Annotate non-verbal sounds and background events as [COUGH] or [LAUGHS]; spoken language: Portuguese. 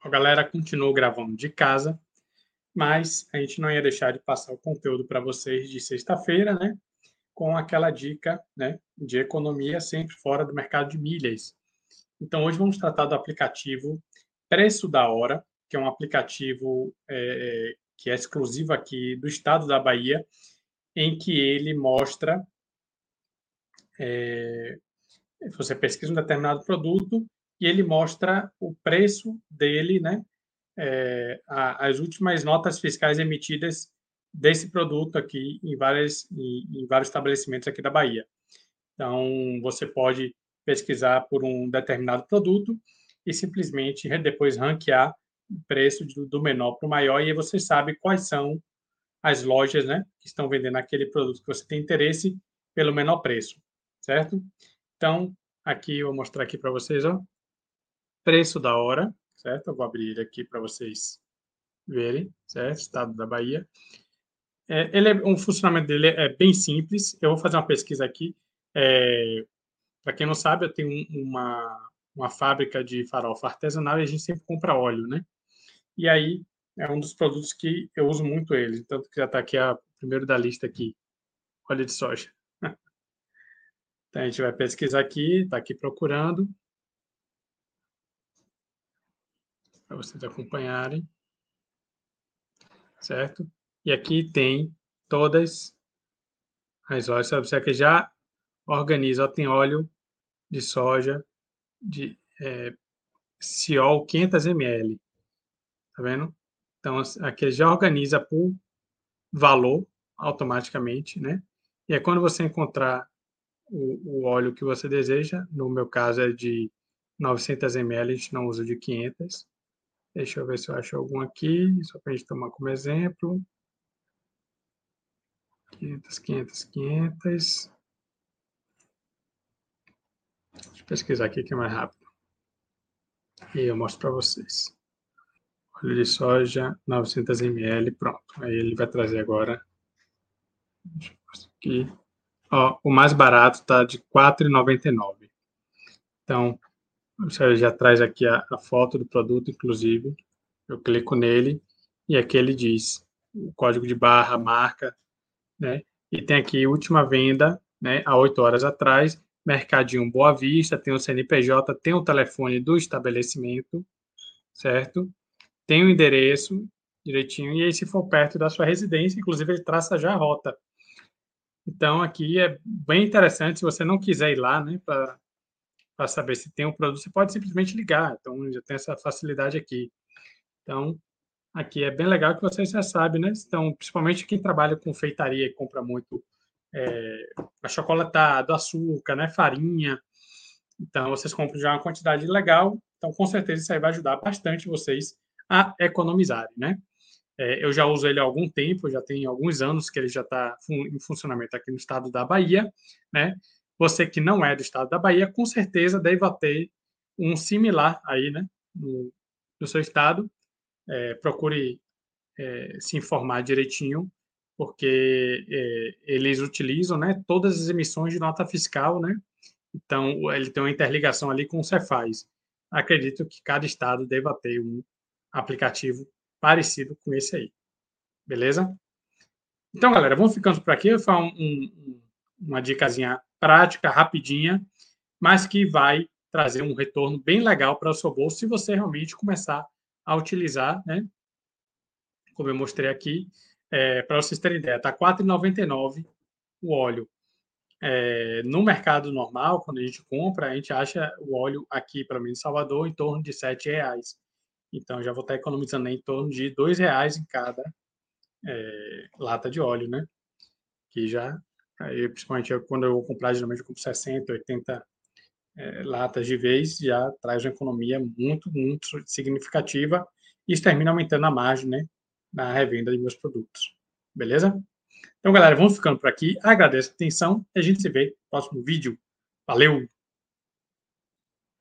a galera continuou gravando de casa, mas a gente não ia deixar de passar o conteúdo para vocês de sexta-feira, né? Com aquela dica, né, de economia sempre fora do mercado de milhas. Então, hoje vamos tratar do aplicativo Preço da Hora, que é um aplicativo é, que é exclusivo aqui do estado da Bahia, em que ele mostra. É, você pesquisa um determinado produto e ele mostra o preço dele, né? É, as últimas notas fiscais emitidas desse produto aqui em, várias, em, em vários estabelecimentos aqui da Bahia. Então, você pode pesquisar por um determinado produto e simplesmente depois ranquear o preço do menor para o maior, e aí você sabe quais são as lojas né, que estão vendendo aquele produto que você tem interesse pelo menor preço, certo? Então, aqui eu vou mostrar aqui para vocês, ó, preço da hora, certo? Eu vou abrir aqui para vocês verem, certo? Estado da Bahia. É, ele é, um funcionamento dele é bem simples. Eu vou fazer uma pesquisa aqui. É, para quem não sabe, eu tenho uma, uma fábrica de farofa artesanal e a gente sempre compra óleo, né? E aí é um dos produtos que eu uso muito ele, tanto que já está aqui a primeiro da lista aqui, óleo de soja. [LAUGHS] Então a gente vai pesquisar aqui, está aqui procurando. Para vocês acompanharem. Certo? E aqui tem todas as óleos. Você que já organiza, tem óleo de soja de é, Ciol 500 ml. Tá vendo? Então, aqui já organiza por valor automaticamente, né? E é quando você encontrar o, o, óleo que você deseja, no meu caso é de 900 ml, a gente não usa de 500. Deixa eu ver se eu acho algum aqui, só para a gente tomar como exemplo. 500, 500, 500. Deixa eu pesquisar aqui que é mais rápido. E eu mostro para vocês. Óleo de soja, 900 ml, pronto. Aí ele vai trazer agora. Deixa eu aqui. Ó, o mais barato está de R$ 4,99. Então, você já traz aqui a, a, foto do produto, inclusive. Eu clico nele e aqui ele diz o código de barra, marca, né? E tem aqui última venda, né? Há oito horas atrás Mercadinho Boa Vista, tem o CNPJ, tem o telefone do estabelecimento, certo? Tem o endereço direitinho, e aí se for perto da sua residência, inclusive ele traça já a rota. Então, aqui é bem interessante, se você não quiser ir lá, né, para saber se tem um produto, você pode simplesmente ligar, então já tem essa facilidade aqui. Então, aqui é bem legal que vocês já sabem, né? Então, principalmente quem trabalha com feitaria e compra muito é, achocolatado, açúcar, né, farinha. Então, vocês compram já uma quantidade legal. Então, com certeza, isso aí vai ajudar bastante vocês a economizarem, né? É, eu já uso ele há algum tempo, já tem alguns anos que ele já está em funcionamento aqui no estado da Bahia, né? Você que não é do estado da Bahia, com certeza deve ter um similar aí, né? No, no seu estado. É, procure é, se informar direitinho porque é, eles utilizam né, todas as emissões de nota fiscal, né? Então, ele tem uma interligação ali com o Cefaz. Acredito que cada estado deva ter um aplicativo parecido com esse aí. Beleza? Então, galera, vamos ficando por aqui. Foi um, um, uma dicasinha prática, rapidinha, mas que vai trazer um retorno bem legal para o seu bolso se você realmente começar a utilizar, né? Como eu mostrei aqui, é, Para vocês terem ideia, R$ 4,99 o óleo. É, no mercado normal, quando a gente compra, a gente acha o óleo aqui, para mim, em Salvador, em torno de R$ reais. Então, já vou estar economizando em torno de R$ reais em cada é, lata de óleo, né? Que já, aí, principalmente quando eu vou comprar, geralmente eu compro 60, 80 é, latas de vez, já traz uma economia muito, muito significativa. Isso termina aumentando a margem, né? na revenda de meus produtos. Beleza? Então, galera, vamos ficando por aqui. Agradeço a atenção e a gente se vê no próximo vídeo. Valeu!